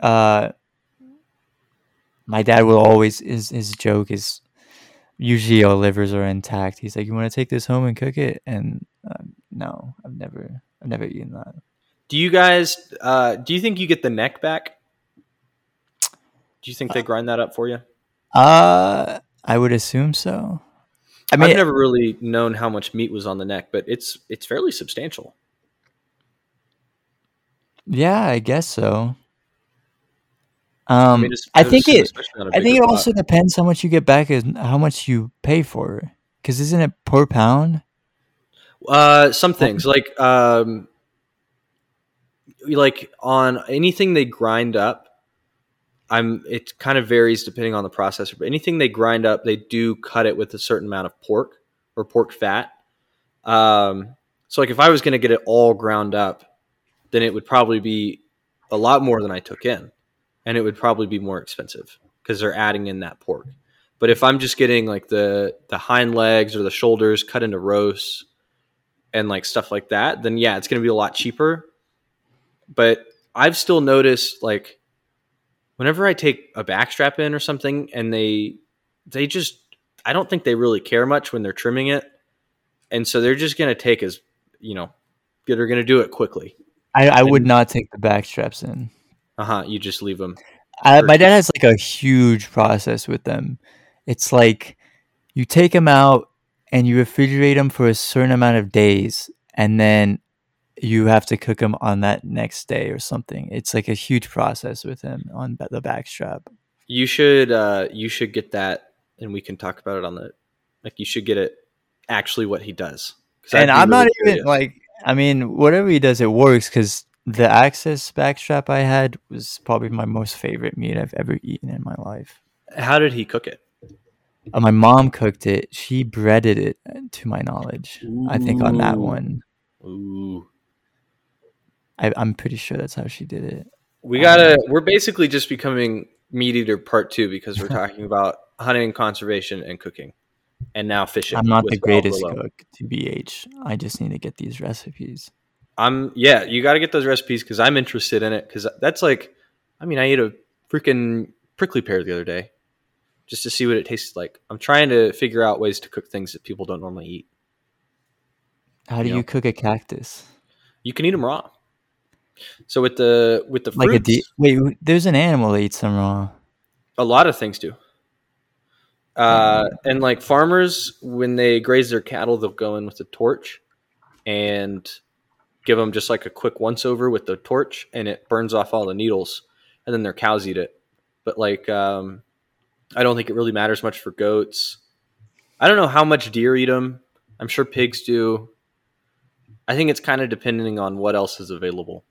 uh my dad will always his his joke is usually our livers are intact. He's like, "You want to take this home and cook it?" And uh, no, I've never I've never eaten that. Do you guys? Uh, do you think you get the neck back? Do you think they grind that up for you? Uh, I would assume so. I I mean, have never really known how much meat was on the neck, but it's it's fairly substantial. yeah, I guess so. I Um, mean, it's- I think it. especially on a I think it pot. also depends how much you get back and how much you pay for it. Because isn't it per pound? Uh, some things like um, like on anything they grind up. I'm. It kind of varies depending on the processor, but anything they grind up, they do cut it with a certain amount of pork or pork fat. Um, so like if I was going to get it all ground up, then it would probably be a lot more than I took in, and it would probably be more expensive because they're adding in that pork. But if I'm just getting like the the hind legs or the shoulders cut into roasts and like stuff like that, then yeah, it's going to be a lot cheaper. But I've still noticed like whenever I take a backstrap in or something, and they they just I don't think they really care much when they're trimming it, and so they're just gonna take as you know they're gonna do it quickly. I, I would not take the back straps in. Uh huh. You just leave them. I, my dad has like a huge process with them. It's like you take them out and you refrigerate them for a certain amount of days, and then you have to cook them on that next day or something. It's like a huge process with him on the backstrap. You should uh you should get that, and we can talk about it on the like. You should get it actually what he does. And I'm not really even like, I mean, whatever he does, it works because the Axis backstrap I had was probably my most favorite meat I've ever eaten in my life. How did he cook it? Uh, my mom cooked it. She breaded it, uh, to my knowledge. I think on that one, Ooh. I, I'm pretty sure that's how she did it. We gotta. Um, we're basically just becoming MeatEater part two because we're talking about hunting, conservation, and cooking, and now fishing. I'm not the greatest cook, to BH. I just need to get these recipes. I'm yeah. You got to get those recipes because I'm interested in it because that's like. I mean, I ate a freaking prickly pear the other day, just to see what it tastes like. I'm trying to figure out ways to cook things that people don't normally eat. How do Yeah. you cook a cactus? You can eat them raw. So with the with the Like a fruits, de- wait, there's an animal that eats them raw. a lot of things do. Uh, and like farmers, when they graze their cattle, they'll go in with a torch and give them just like a quick once over with the torch, and it burns off all the needles, and then their cows eat it. But like, um, I don't think it really matters much for goats. I don't know how much deer eat them. I'm sure pigs do. I think it's kind of depending on what else is available.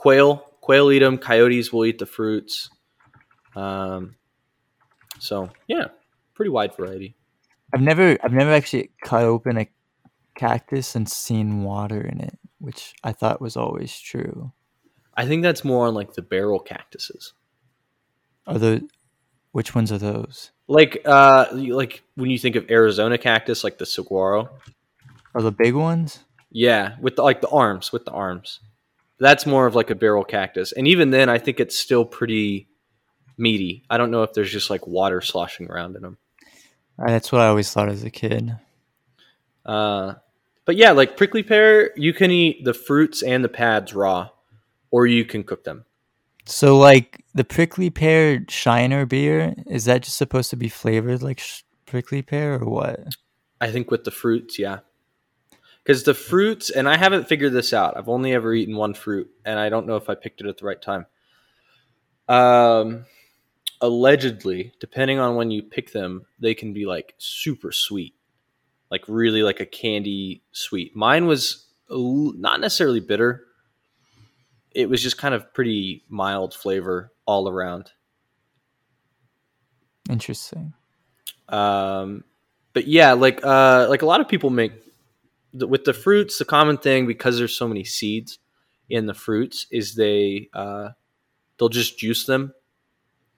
Quail, quail eat them. Coyotes will eat the fruits. Um, so yeah, pretty wide variety. I've never, I've never actually cut open a cactus and seen water in it, which I thought was always true. I think that's more on like the barrel cactuses. Are those? Which ones are those? Like uh like when you think of Arizona cactus, like the saguaro. Are the big ones? Yeah, with the, like the arms, with the arms. That's more of like a barrel cactus. And even then I think it's still pretty meaty. I don't know if there's just like water sloshing around in them. Uh, That's what I always thought as a kid. Uh but yeah, like prickly pear, you can eat the fruits and the pads raw or you can cook them. So, like the prickly pear Shiner beer, is that just supposed to be flavored like sh- prickly pear or what? I think with the fruits, yeah. Because the fruits, and I haven't figured this out. I've only ever eaten one fruit, and I don't know if I picked it at the right time. Um, allegedly, depending on when you pick them, they can be like super sweet, like really like a candy sweet. Mine was not necessarily bitter. It was just kind of pretty mild flavor all around. Interesting. um but yeah like uh like a lot of people make with the fruits the common thing because there's so many seeds in the fruits is they uh they'll just juice them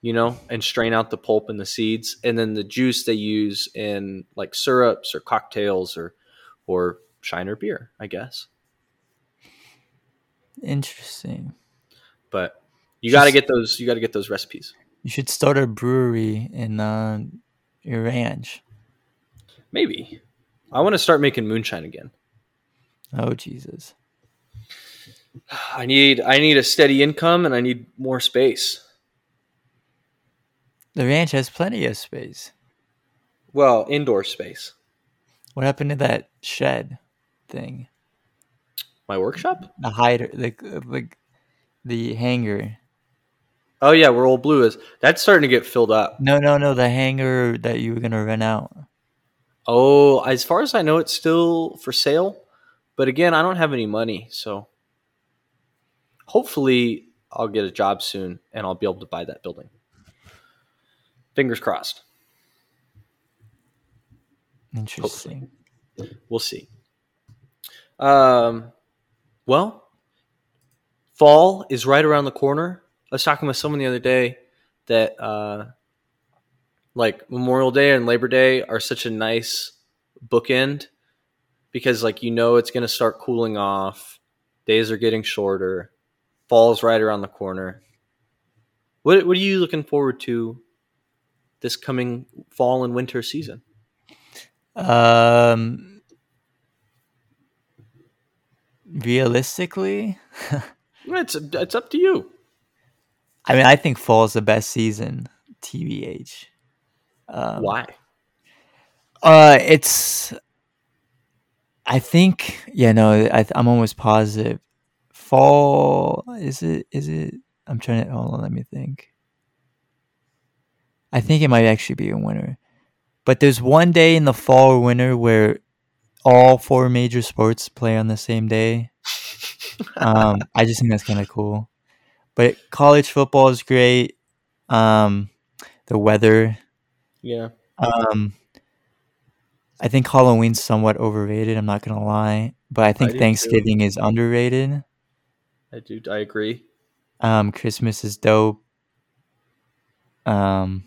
you know and strain out the pulp and the seeds and then the juice they use in like syrups or cocktails or or shiner beer i guess Interesting. but you got to get those you got to get those recipes You should start a brewery in uh, your ranch. maybe i want to start making moonshine again Oh Jesus! I need I need a steady income and I need more space. The ranch has plenty of space. Well, indoor space. What happened to that shed thing? My workshop? The hider, the the the hangar. Oh yeah, where old blue is. That's starting to get filled up. No, no, no. The hangar that you were gonna rent out. Oh, as far as I know it's still for sale. But again, I don't have any money, so hopefully I'll get a job soon and I'll be able to buy that building. Fingers crossed. Interesting. We'll see. Um, well, fall is right around the corner. I was talking with someone the other day that uh, like Memorial Day and Labor Day are such a nice bookend because like you know it's going to start cooling off. Days are getting shorter. Fall's right around the corner. What What are you looking forward to this coming fall and winter season? Um, realistically, It's it's up to you. I mean, I think fall is the best season. TBH. Um, Why? Uh, it's. I think yeah no I, I'm almost positive. Fall is it is it? I'm trying to hold on. Let me think. I think it might actually be a winter, but there's one day in the fall or winter where all four major sports play on the same day. Um, I just think that's kind of cool. But college football is great. Um, the weather Yeah. um, I think Halloween's somewhat overrated. I'm not gonna lie, but I think too. Thanksgiving is underrated. I do. I agree. Um, Christmas is dope. Um,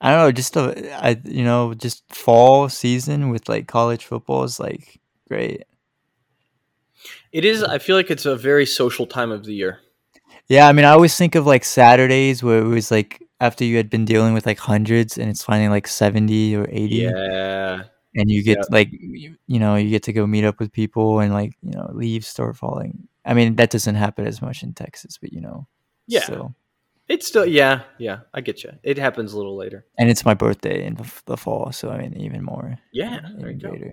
I don't know, just the I you know just fall season with like college football is like great. It is. I feel like it's a very social time of the year. Yeah, I mean, I always think of like Saturdays where it was like after you had been dealing with like hundreds and it's finally like seventy or eighty. Yeah. and you get like you, you know you get to go meet up with people and like you know leaves start falling i mean that doesn't happen as much in texas but you know Yeah. It's still. Yeah. Yeah. I get you. It happens a little later. and it's my birthday in the, fall so i mean even more Yeah. There you even go.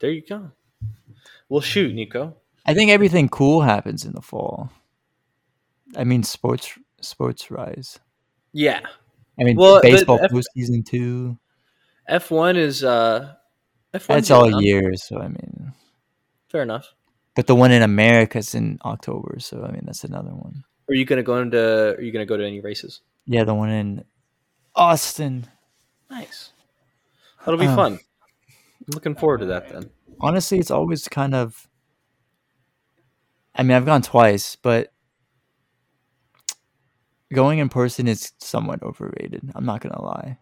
There you go. Well, shoot, Nicco. i think everything cool happens in the fall i mean sports sports rise Yeah. i mean Well, baseball F- postseason two F one is. uh F one. that's all year so i mean Fair enough. but the one in America is in october so i mean that's another one Are you gonna go into? Are you gonna go to any races? yeah the one in austin Nice. That'll be Um, fun. I'm looking forward to that then. honestly, it's always kind of. I mean, I've gone twice, but going in person is somewhat overrated. I'm not gonna lie.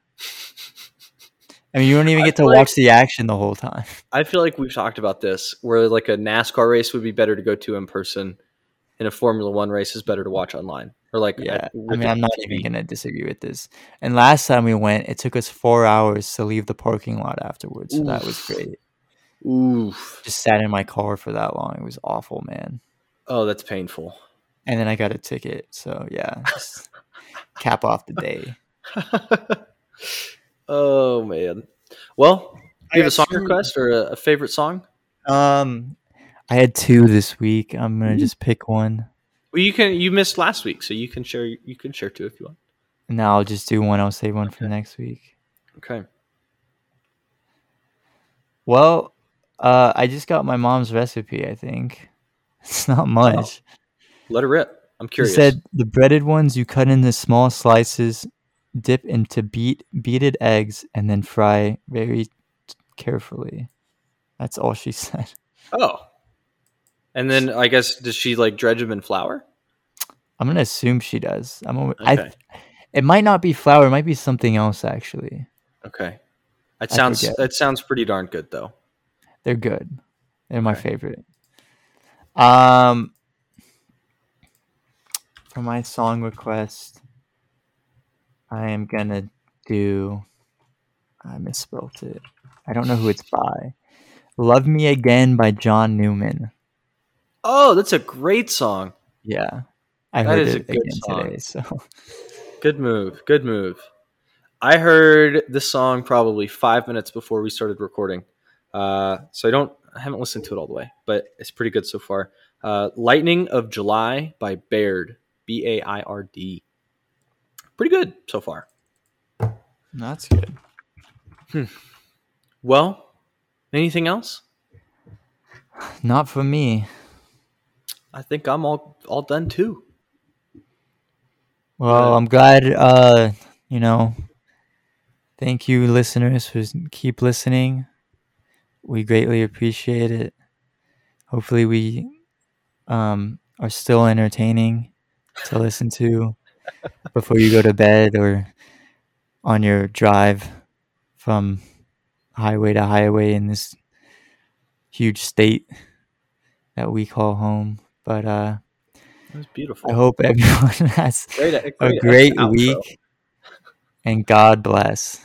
I mean, you don't even get to like- watch the action the whole time. I feel like we've talked about this, where like a NASCAR race would be better to go to in person, and a Formula One race is better to watch online or like Yeah, I mean, I'm not TV. even gonna disagree with this. And last time we went, it took us four hours to leave the parking lot afterwards, so that was great. Oof. Just sat in my car for that long. It was awful, man. Oh, that's painful. And then I got a ticket, so yeah, just cap off the day. oh man. Well, do you have a song two- request or a, a favorite song? Um, I had two this week. I'm gonna Ooh. just pick one. Well, you can. You missed last week, so you can share. You can share two if you want. No, I'll just do one. I'll save one for next week. Okay. Well, uh, I just got my mom's recipe. I think it's not much. Let it rip. I'm She curious. said the breaded ones you cut into small slices, dip into beat beaten eggs, and then fry very carefully. That's all she said. oh. And then I guess does she like dredge them in flour? I'm gonna assume she does. I'm. a- Okay. I. It might not be flour. It might be something else. Actually, Okay. That sounds that sounds pretty darn good though. they're good. They're my Okay. favorite. Um, for my song request, I am gonna do. I misspelled it. I don't know who it's by. "Love Me Again" by John Newman. Oh, that's a great song. Yeah, I That heard it good again song. today. So Good move. Good move. I heard this song probably five minutes before we started recording. Uh, so I don't I haven't listened to it all the way, but it's pretty good so far. Uh, Lightning of July by Baird. B A I R D. Pretty good so far. that's good. Well, anything else? Not for me. I think I'm all all done too. Well. I'm glad. Uh, you know, thank you, listeners, for keep listening. We greatly appreciate it. Hopefully, we um, are still entertaining to listen to before you go to bed or on your drive from highway to highway in this huge state that we call home. But uh, It was beautiful. I hope everyone has great, a great great outro. week, and God bless.